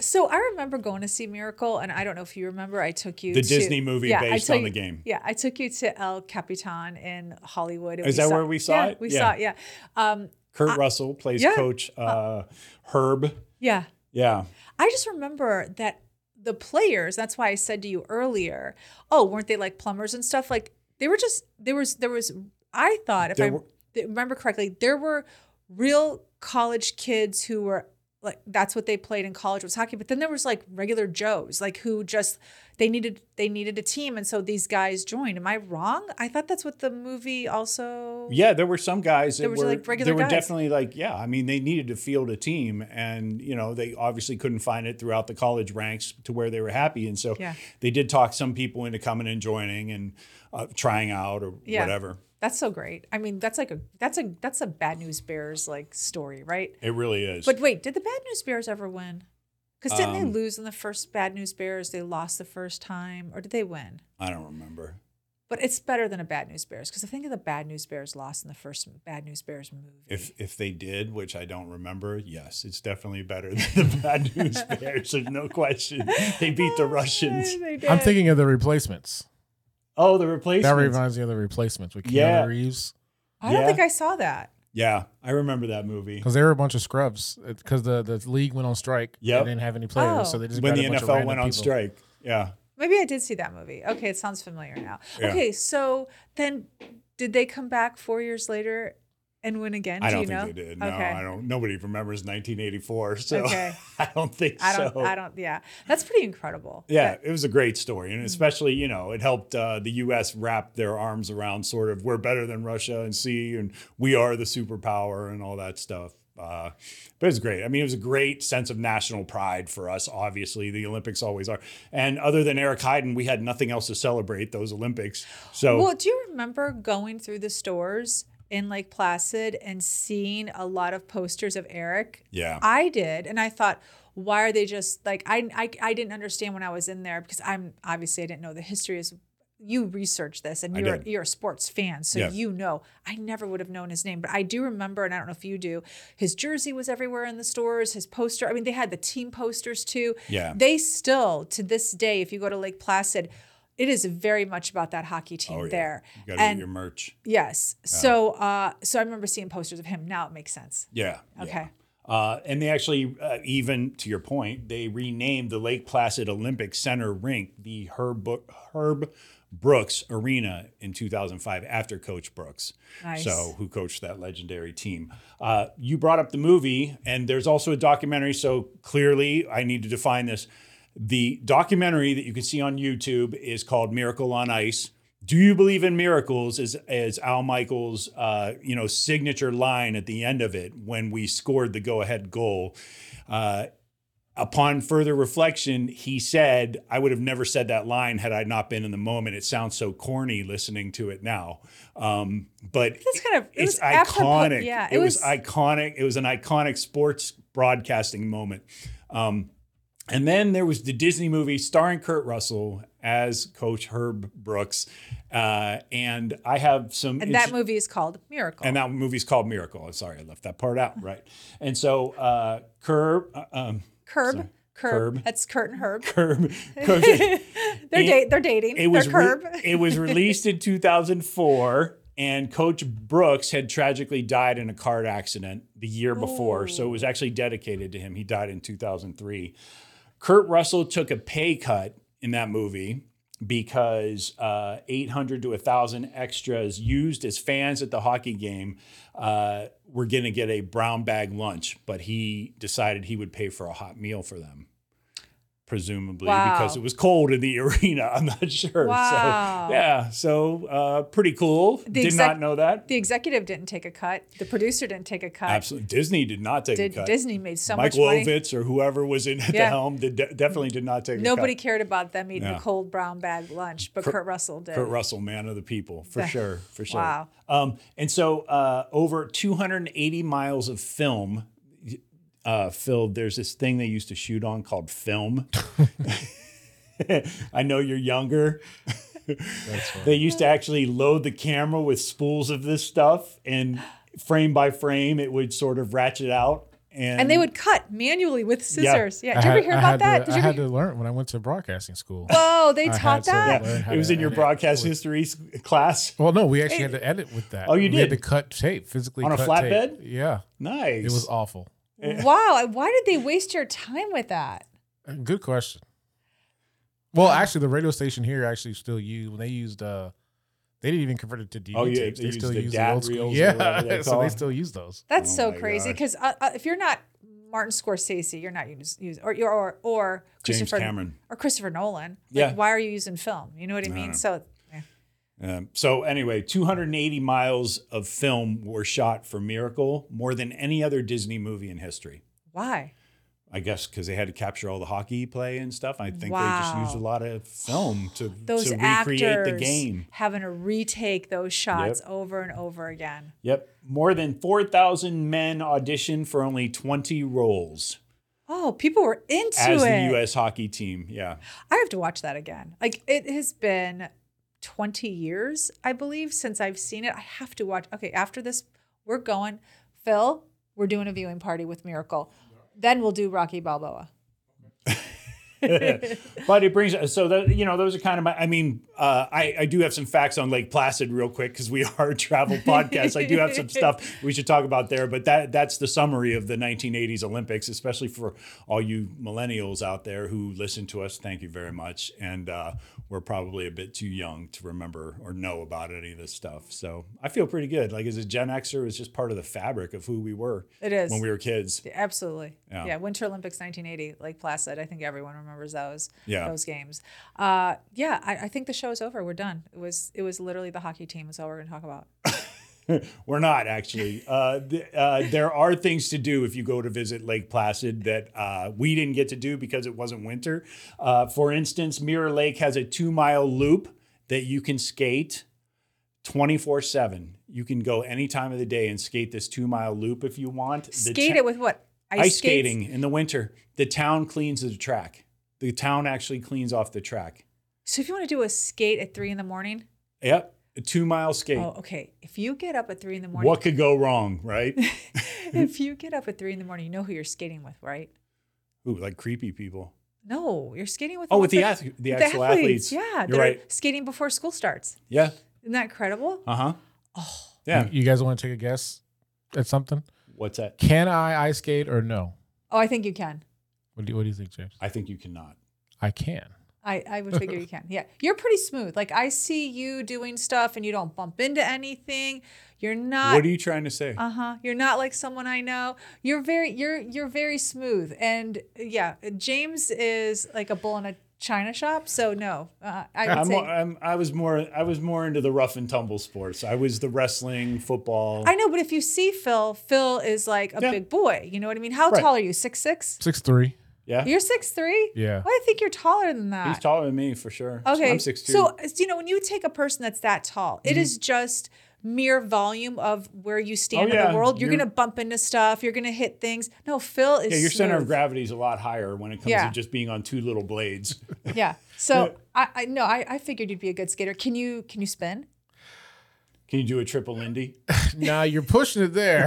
So I remember going to see Miracle, and I don't know if you remember. I took you to The to, Disney movie I based on the game. Yeah, I took you to El Capitan in Hollywood. Is that where we saw yeah, it? We Yeah. saw it. Yeah. Um, Kurt Russell plays yeah. Coach uh, Herb. yeah. Yeah, I just remember that the players, that's why I said to you earlier, oh, weren't they like plumbers and stuff? Like they were just there was there was I thought if There I were- remember correctly, there were real college kids who were like that's what they played in college was hockey, but then there was like regular Joes, like who just they needed they needed a team and so these guys joined. Am I wrong? I thought that's what the movie also Yeah, there were some guys that There were like, regular There were guys. definitely like, yeah. I mean, they needed to field a team, and you know, they obviously couldn't find it throughout the college ranks to where they were happy, and so Yeah. they did talk some people into coming and joining and uh, trying out or Yeah. whatever. That's so great. I mean, that's like a that's a that's a bad news bears like story, right? It really is. But wait, did the Bad News Bears ever win? Because didn't Um, they lose in the first Bad News Bears? They lost the first time, or did they win? I don't remember. But it's better than a Bad News Bears because I think of the Bad News Bears lost in the first Bad News Bears movie. If if they did, which I don't remember, yes, it's definitely better than the Bad News Bears. There's no question. They beat the Russians. I'm thinking of the replacements. Oh, the replacement. That reminds me of the replacements with Keanu Yeah. Reeves I don't Yeah. think I saw that. Yeah, I remember that movie. because they were a bunch of scrubs because the, the league went on strike. Yeah, They didn't have any players, Oh. so they just When the a bunch NFL random went on people. strike. Yeah. Maybe I did see that movie. Okay, it sounds familiar now. Yeah. Okay, so then did they come back four years later and win again? I Do don't you think know? they did. No, Okay. I don't. Nobody remembers 1984, so Okay. I don't think I don't. so. I don't. Yeah, that's pretty incredible. Yeah, But- it was a great story, Mm. and especially you know it helped uh, the U.S. wrap their arms around sort of we're better than Russia and see, and we are the superpower and all that stuff. Uh, but it was great. I mean, it was a great sense of national pride for us. Obviously, the Olympics always are. And other than Eric Heiden, we had nothing else to celebrate those Olympics. So Well, do you remember going through the stores in Lake Placid and seeing a lot of posters of Eric? yeah, I did, and I thought, why are they just like I, I? I didn't understand when I was in there because I'm obviously I didn't know the history is. You researched this, and you're you're a sports fan, so Yeah. you know. I never would have known his name, but I do remember, and I don't know if you do. His jersey was everywhere in the stores. His poster. I mean, they had the team posters too. Yeah. They still to this day, if you go to Lake Placid, it is very much about that hockey team oh, yeah. there. you got to and get your merch. yes, so uh, so I remember seeing posters of him. Now it makes sense. Yeah. yeah. Okay. Uh, and they actually, uh, even to your point, they renamed the Lake Placid Olympic Center rink the Herb, Herb Brooks Arena in 2005 after Coach Brooks. Nice. So, who coached that legendary team. Uh, you brought up the movie, and there's also a documentary. So, clearly, I need to define this. The documentary that you can see on YouTube is called Miracle on Ice. Do you believe in miracles? Is is Al Michaels' uh, you know signature line at the end of it when we scored the go ahead goal? Uh, upon further reflection, he said, "I would have never said that line had I not been in the moment." It sounds so corny listening to it now, um, but That's kind of it it's was apropos- iconic. Yeah, it, was, iconic. It was an iconic sports broadcasting moment. Um, and then there was the Disney movie starring Kurt Russell as Coach Herb Brooks, uh, and I have some. and that movie is called Miracle. and that movie's called Miracle. I'm sorry, I left that part out. Right. And so uh, Curb, uh, um, Curb, sorry. Curb. Curb. That's Kurt and Herb. Curb, Coach, They're date. They're dating. it was they're re- Curb. it was released in 2004 and coach brooks had tragically died in a car accident the year before so it was actually dedicated to him he died in 2003 kurt russell took a pay cut in that movie because uh, 800 to 1000 extras used as fans at the hockey game uh, were going to get a brown bag lunch but he decided he would pay for a hot meal for them presumably Wow. because it was cold in the arena. I'm not sure. Wow. So yeah, so uh, pretty cool. Did exec- not know that. the executive didn't take a cut. The producer didn't take a cut. Absolutely, Disney did not take Did a cut. Disney made so Michael much money? Ovitz or whoever was in at the helm did de- definitely did not take Nobody a cut. cared about them eating Yeah. a cold brown bag lunch, but Kurt, Russell did. Kurt Russell, man of the people, for sure, for sure. Wow. Um, and so uh, over 280 miles of film. Uh, Phil, there's this thing they used to shoot on called film. I know you're younger. they used to actually load the camera with spools of this stuff, and frame by frame, it would sort of ratchet out. And, and they would cut manually with scissors. Yeah. Did you I ever hear I about that? To, Did I you had ever? to learn when I went to broadcasting school. Whoa, they I taught that. learn how it was in your edit broadcast with- history class. Well, no, we actually had to edit with that. Oh, you We had to cut tape physically On a flatbed? tape. Yeah, Nice. it was awful. Wow. Why did they waste your time with that? Uh, Good question. Well, actually, the radio station here actually still used when they used. uh They didn't even convert it to DVD Oh, yeah, tapes. they They, still the use the old school. reels or whatever they Yeah, so they still use those. That's Oh so crazy because uh, uh, if you're not Martin Scorsese, you're not using use or you're or, or James Christopher Cameron. or Christopher Nolan. Like, Yeah. why are you using film? You know what I mean? no. So yeah. Um, so anyway, 280 miles of film were shot for Miracle, more than any other Disney movie in history. why? I guess because they had to capture all the hockey play and stuff. I think they just used a lot of film to, Those to recreate the game. having to retake those shots over and over again. Yep. More than 4,000 men auditioned for only 20 roles Oh, people were into as it. As the U.S. hockey team. Yeah. I have to watch that again. Like it has been 20 years, I believe, since I've seen it. I have to watch. Okay, after this, we're going. Phil, we're doing a viewing party with Miracle. Then we'll do Rocky Balboa. but it brings so that you know those are kind of my i mean uh, I, I do have some facts on lake placid real quick because we are a travel podcast. I do have some stuff we should talk about there but that that's the summary of the 1980s olympics especially for all you millennials out there who listen to us. Thank you very much. And uh, we're probably a bit too young to remember or know about any of this stuff. So i feel pretty good. Like as a gen xer it's just part of the fabric of who we were It is. when we were kids. Absolutely. Yeah. Yeah. Winter Olympics 1980, Lake Placid. I think everyone remembers those. Yeah. Those games. Uh, yeah. I, I think the show is over. We're done. It was. It was literally the hockey team. Is all we're going to talk about. We're not actually. Uh, th- uh, there are things to do if you go to visit Lake Placid that uh, we didn't get to do because it wasn't winter. Uh, for instance, Mirror Lake has a two mile loop that you can skate 24 7. You can go any time of the day and skate this two mile loop if you want. Skate it with what? Ice, skates? skating in the winter. The town cleans the track. The town actually cleans off the track. So if you want to do a skate at three in the morning, Yep. A two mile skate. oh, okay. If you get up at three in the morning, what could go wrong, right? if you get up at three in the morning, you know who you're skating with, right? Ooh, like creepy people. No, you're skating with Oh, with the that- ath- the actual athletes. Yeah, You're they're right. skating before school starts. Yeah. Isn't that incredible? Uh huh. Oh. Yeah. You guys want to take a guess at something? What's that? Can I ice skate or no? Oh, I think you can. What do you, what do you think, James? I think you cannot. I can. I, I would figure you can. Yeah. You're pretty smooth. Like I see you doing stuff and you don't bump into anything. You're not what are you trying to say? uh-huh. You're not like someone I know. You're very you're you're very smooth. And yeah, James is like a bull in a china shop. So no. Uh, I would I'm, say I'm, I was more I was more into the rough and tumble sports. I was the wrestling, football. I know, but if you see Phil, Phil is like a Yeah. big boy. You know what I mean? How Right. tall are you? Six six? Six three. yeah, You're six three? Yeah. I think you're taller than that. he's taller than me for sure. Okay. I'm six two. So, you know, when you take a person that's that tall, it Mm-hmm. is just mere volume of where you stand Oh, in the world. You're, You're- going to bump into stuff. You're going to hit things. No, Phil is yeah, your center of gravity is a lot higher when it comes Yeah. to just being on two little blades. Yeah. So I, I no, I, I figured you'd be a good skater. Can you can you spin? Can you do a triple Lindy? Now you're pushing it there.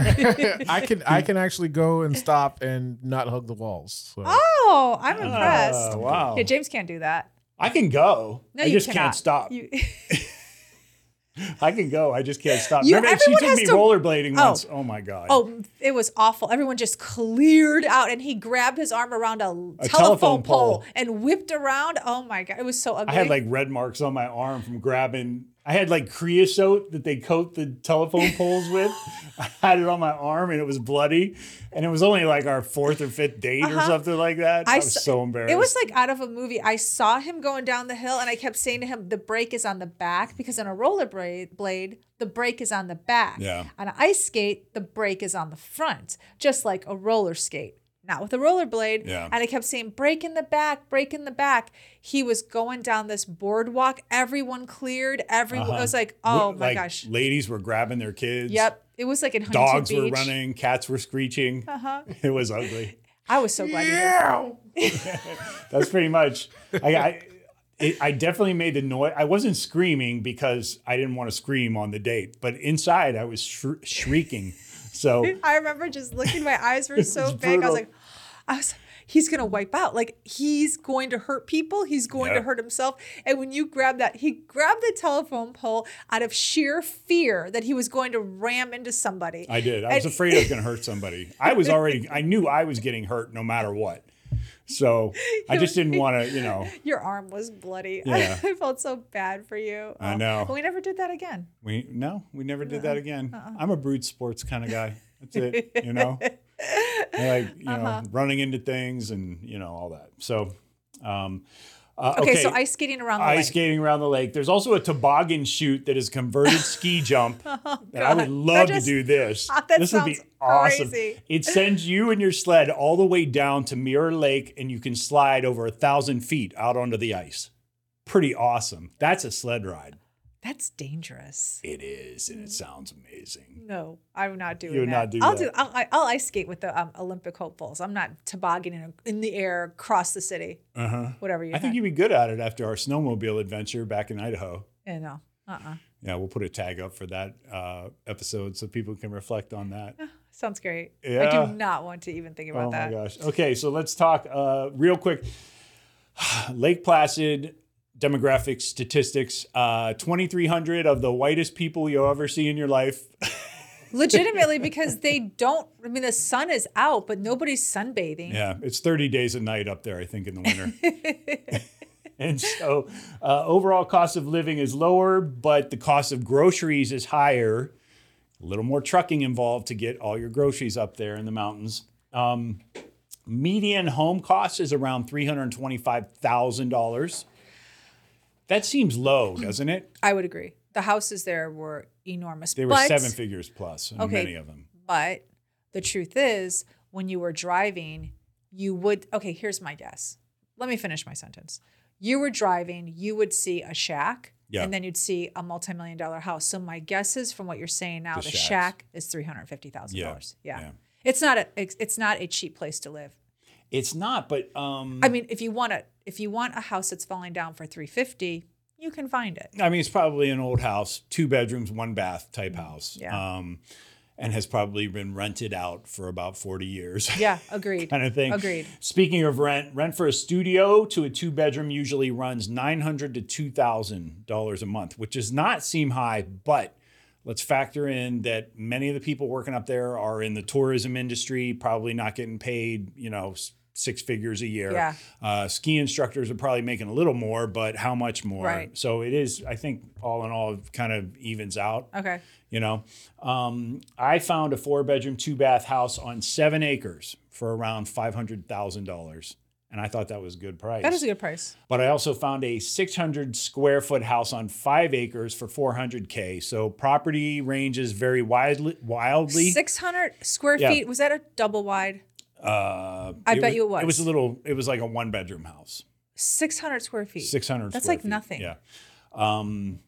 I can I can actually go and stop and not hug the walls. So. Oh, I'm oh, impressed. Oh, wow. Yeah, James can't do that. I can go. No, I you just cannot. can't stop. You, I can go. I just can't stop. You- Remember, she took me to- rollerblading Oh. once. Oh my god. oh, it was awful. Everyone just cleared out, and he grabbed his arm around a, telephone, telephone pole. pole. and whipped around. Oh my god, it was so ugly. I had like red marks on my arm from grabbing. I had like creosote that they coat the telephone poles with. I had it on my arm and it was bloody. And it was only like our fourth or fifth date or something like that. I, was saw- so embarrassed. Uh-huh. It was like out of a movie. I saw him going down the hill, and I kept saying to him, "The brake is on the back," because on a roller blade, blade the brake is on the back. Yeah. On an ice skate, the brake is on the front, just like a roller skate. Not with a rollerblade. Yeah. And I kept saying, break in the back, break in the back." He was going down this boardwalk. Everyone cleared. Everyone Uh-huh. was like, "Oh Like, my gosh." Ladies were grabbing their kids. Yep. It was like in Huntington Dogs were running. Cats were screeching. Uh-huh. It was ugly. I was so glad. you did. That's pretty much. I, I, it, I definitely made the noise. I wasn't screaming because I didn't want to scream on the date, but inside I was shri- shrieking. So I remember just looking, my eyes were so big. I was like, I was, he's gonna wipe out. Like he's going to hurt people. He's going to hurt himself. And when you grab that, he grabbed the telephone pole out of sheer fear that he was going to ram into somebody. I did. I was afraid I was going to hurt somebody. I was already. I knew I was getting hurt no matter what. So I just didn't want to. You know. Your arm was bloody. Yeah. I felt so bad for you. I Oh, know. But we never did that again. We no, we never did that again. Uh-uh. I'm a brute sports kind of guy. That's it. You know, I like you Uh-huh. know running into things and you know all that. So, um, uh, Okay, okay, so ice skating around the ice lake. skating around the lake. There's also a toboggan chute that is converted ski jump. that I Oh, would love just- to do this. That this would be awesome. crazy. It sends you and your sled all the way down to Mirror Lake, and you can slide over a thousand feet out onto the ice. Pretty awesome. That's a sled ride. That's dangerous. It is, and it sounds amazing. No, I would not doing You would that. not do I'll that. do. I'll, I'll ice skate with the um, Olympic hopefuls. I'm not tobogganing in, the air across the city. Uh huh. Whatever you. I think you'd be good at it after our snowmobile adventure back in Idaho. Yeah, no. Uh. uh Yeah, we'll put a tag up for that uh, episode so people can reflect on that. Sounds great. Yeah. I do not want to even think about Oh that. Oh my gosh. Okay, so let's talk uh, real quick. Lake Placid demographics, statistics. Uh, 2,300 of the whitest people you'll ever see in your life. Legitimately, because they don't. I mean, the sun is out, but nobody's sunbathing. Yeah, it's 30 days a night up there, I think, in the winter. and so uh, overall cost of living is lower, but the cost of groceries is higher. A little more trucking involved to get all your groceries up there in the mountains. Um, median home cost is around $325,000. That seems low, mm. doesn't it? I would agree. The houses there were enormous. They were but, seven figures plus, Okay. many of them. But the truth is, when you were driving, you would. Okay, here's my guess. Let me finish my sentence. You were driving, you would see a shack, Yeah. and then you'd see a multi-million dollar house. So my guess is, from what you're saying now, The the, shack is three hundred fifty thousand dollars. Yeah, Yeah, yeah. it's not a it's, it's not a cheap place to live. It's not, but um, I mean, if you want a if you want a house that's falling down for three fifty, you can find it. I mean, it's probably an old house, two bedrooms, one bath type house. Yeah. Um, and has probably been rented out for about 40 years. Yeah, agreed. kind of thing. Agreed. Speaking of rent, rent for a studio to a two bedroom usually runs 900 to $2,000 a month, which does not seem high, but let's factor in that many of the people working up there are in the tourism industry, probably not getting paid, you know, six figures a year. Yeah. Uh, ski instructors are probably making a little more, but how much more? Right. So it is, I think, all in all, kind of evens out. Okay. You know, um, I found a four bedroom, two bath house on seven acres for around five hundred thousand dollars, and I thought that was a good price. That is a good price. But I also found a 600 square foot house on five acres for 400k. So property ranges very widely. Wildly, 600 square Yeah. feet. Was that a double wide? Uh, I bet was, you it was. It was a little. It was like a one bedroom house. 600 square feet. 600. That's square like feet. nothing. Yeah. Um,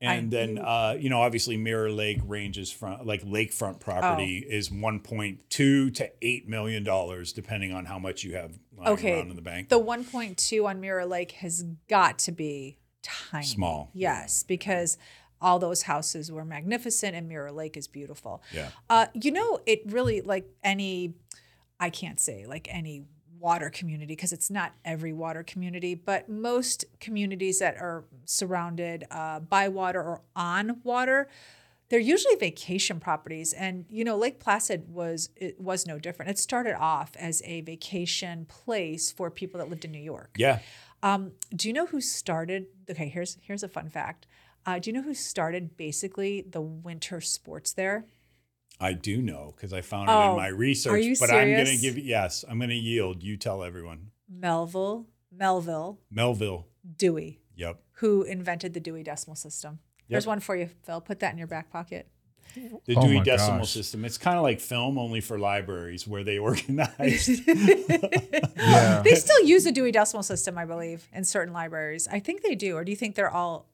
and I- then uh, you know, obviously, Mirror Lake ranges from like lakefront property Oh. is 1.2 to 8 million dollars, depending on how much you have lying Okay. around in the bank. The 1.2 on Mirror Lake has got to be tiny. Small. Yes, because all those houses were magnificent and Mirror Lake is beautiful. Yeah. Uh, you know, it really like any, I can't say like any water community because it's not every water community, but most communities that are surrounded uh, by water or on water, they're usually vacation properties. And you know, Lake Placid was it was no different. It started off as a vacation place for people that lived in New York. yeah. Um, do you know who started? Okay, here's here's a fun fact. Uh, do you know who started basically the winter sports there? I do know because I found it Oh, in my research. are you but I'm going to give yes, I'm going to yield. You tell everyone. Melville, Melville Melville. Dewey, Yep. who invented the Dewey Decimal System. There's one for you, Phil. Put that in your back pocket. The Oh Dewey my Decimal gosh. System. It's kind of like film, only for libraries where they organize. Yeah. They still use the Dewey Decimal System, I believe, in certain libraries. I think they do. Or do you think they're all?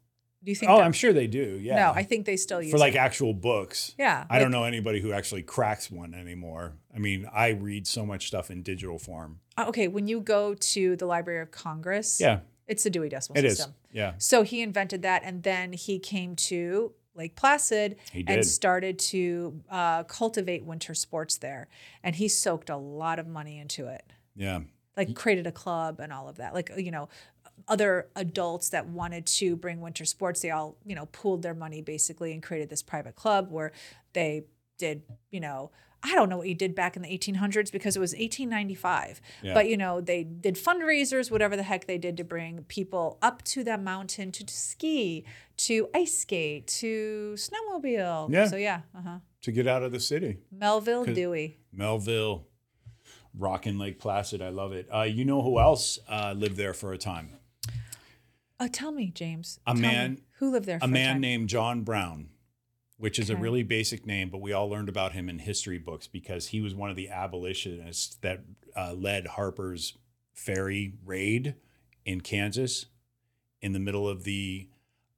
Do you think? oh, I'm sure they do. Yeah. No, I think they still use for like it. actual books. Yeah, I don't know anybody who actually cracks one anymore. I mean, I read so much stuff in digital form. Uh, Okay, when you go to the Library of Congress, Yeah, it's the Dewey Decimal it is. System. Yeah. So he invented that, and then he came to Lake Placid and started to uh, cultivate winter sports there. And he soaked a lot of money into it, Yeah. like created a club and all of that. Like you know, other adults that wanted to bring winter sports, they all you know pooled their money basically and created this private club where they did you know. I don't know what you did back in the 1800s because it was 1895. Yeah. But you know, they did fundraisers, whatever the heck they did to bring people up to that mountain to, to ski, to ice skate, to snowmobile. Yeah. So yeah, uh-huh. To get out of the city. Melville Dewey. Melville, Rockin' Lake Placid. I love it. Uh, you know who else uh, lived there for a time? Uh, tell me, James. A me, man- who lived there. For a man named John Brown, which is a really basic name, but we all learned about him in history books because he was one of the abolitionists that uh, led Harper's Ferry raid in Kansas in the middle of the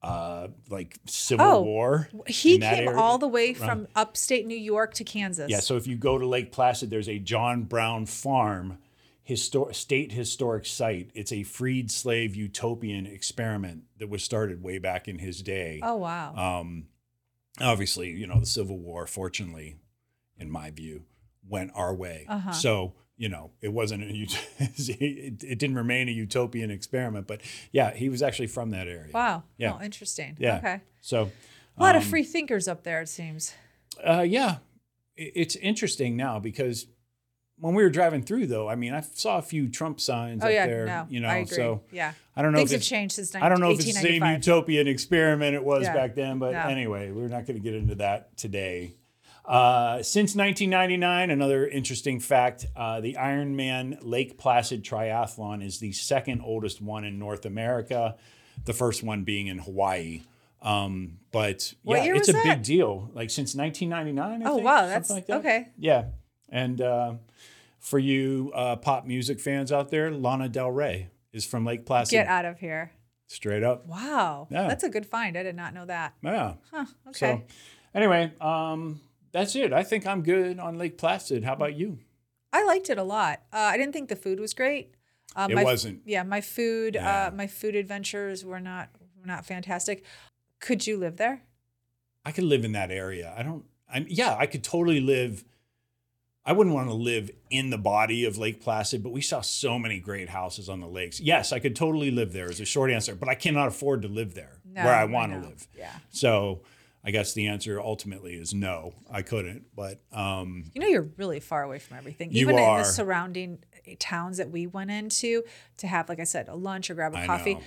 uh, like Civil Oh, War. He came area. all the way from upstate New York to Kansas. Yeah, so if you go to Lake Placid, there's a John Brown Farm histor- state historic site. It's a freed slave utopian experiment that was started way back in his day. Oh wow. Um, obviously, you know, the Civil War, fortunately, in my view, went our way. Uh-huh. So, you know, it wasn't a, ut- it, it didn't remain a utopian experiment, but yeah, he was actually from that area. wow. yeah. Oh, interesting. Yeah. Okay. So, A lot of um, free thinkers up there, it seems. Uh, yeah, it's interesting now because when we were driving through, though, I mean, I saw a few Trump signs Oh up yeah, there. no, you know, I agree. so yeah, I don't know things if have it's changed since I don't know if it's the same utopian experiment it was Yeah. back then, but No. anyway, we're not going to get into that today. Uh, since 1999, another interesting fact: uh, the Ironman Lake Placid Triathlon is the second oldest one in North America. The first one being in Hawaii. Um, but What yeah, it's a that? big deal. Like since 1999. I Oh, think, wow, that's- like that. okay. Yeah, and uh, for you uh, pop music fans out there, Lana Del Rey is from Lake Placid. Get out of here. Straight up. Wow, Yeah. that's a good find. I did not know that. Yeah. Huh. Okay. So anyway, um, that's it. I think I'm good on Lake Placid. How about you? I liked it a lot. Uh, I didn't think the food was great. Uh, It my, wasn't. Yeah, my food. Yeah. Uh, my food adventures were not were not fantastic. Could you live there? I could live in that area. I don't. I'm. Yeah, I could totally live. I wouldn't want to live in the body of Lake Placid, but we saw so many great houses on the lakes. Yes, I could totally live there. Is a short answer, but I cannot afford to live there No, where I I want to live. Yeah. So, I guess the answer ultimately is no. I couldn't, but um, You know, you're really far away from everything. You Even in the surrounding towns that we went into to have, like I said, a lunch or grab a I coffee, know.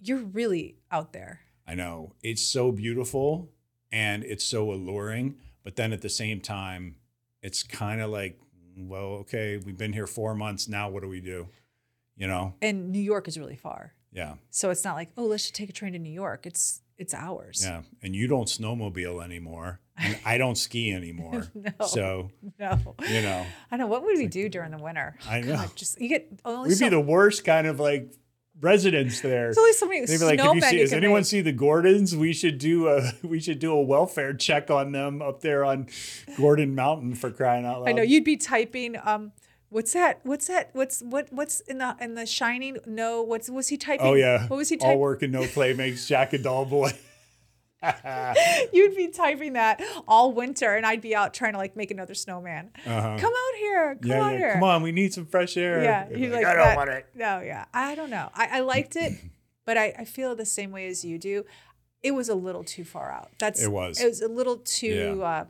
you're really out there. I know it's so beautiful and it's so alluring, but then at the same time, it's kind of like, well, okay, we've been here four months now. What do we do? You know? And New York is really far. Yeah, So it's not like, oh, let's just take a train to New York. It's it's hours. yeah. And you don't snowmobile anymore, and I don't ski anymore. No. So No. you know, I don't know. What would we do during the winter? I know. God, just you get only we'd so, be the worst kind of like residents there. there's only so many They'd be like, "Have you you does can anyone make." see the Gordons? We should do a we should do a welfare check on them up there on Gordon Mountain for crying out loud. I know you'd be typing. Um, what's that? What's that? What's what? What's in the in the Shining? No, what's was he typing? Oh yeah. What was he All work and no play makes Jack a dull boy. You'd be typing that all winter, and I'd be out trying to like make another snowman. Come out here. Come Uh-huh. yeah, out yeah. here. Come on, we need some fresh air. Yeah, you'd like, like I don't that. want it. No, yeah, I don't know. I, I liked it, but I, I feel the same way as you do. It was a little too far out. That's It was. It was a little too. Yeah. Uh,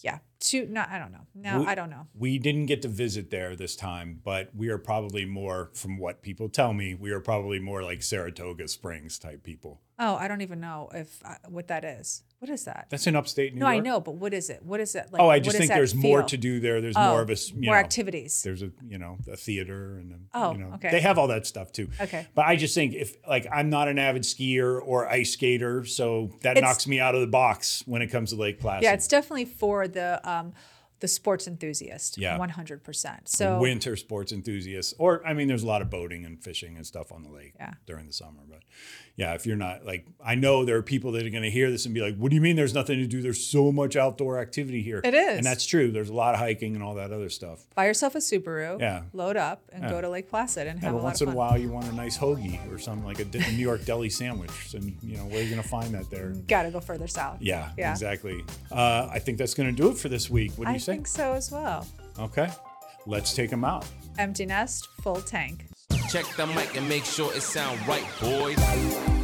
yeah, too. Not. I don't know. No, We- I don't know. We didn't get to visit there this time, but we are probably more, from what people tell me, we are probably more like Saratoga Springs type people. Oh, I don't even know if uh, what that is. What is that? That's in upstate New no, York. I know, but what is it? What is it? Like, Oh, I just think there's more to do there. There's Oh, more of a you more know, activities. There's a you know a theater and a, Oh, you know okay. they have all that stuff too. Okay. But I just think if like I'm not an avid skier or ice skater, so that It's- knocks me out of the box when it comes to Lake Placid. Yeah, it's definitely for the um, the sports enthusiast. Yeah. one hundred percent. So winter sports enthusiasts, or I mean, there's a lot of boating and fishing and stuff on the lake Yeah. during the summer. But yeah, if you're not like, I know there are people that are going to hear this and be like, "What do you mean? There's nothing to do? There's so much outdoor activity here." It is. and that's true. There's a lot of hiking and all that other stuff. buy yourself a Subaru. Yeah. Load up and Yeah. go to Lake Placid and have a lot once in a while, you want a nice hoagie or something like a New York deli sandwich. And you know where are you going to find that there? Got to go further south. Yeah, Yeah. exactly. Uh, I think that's going to do it for this week. What do you I think so as well. Okay, let's take them out. Empty nest, full tank. Check the mic and make sure it sound right, boys.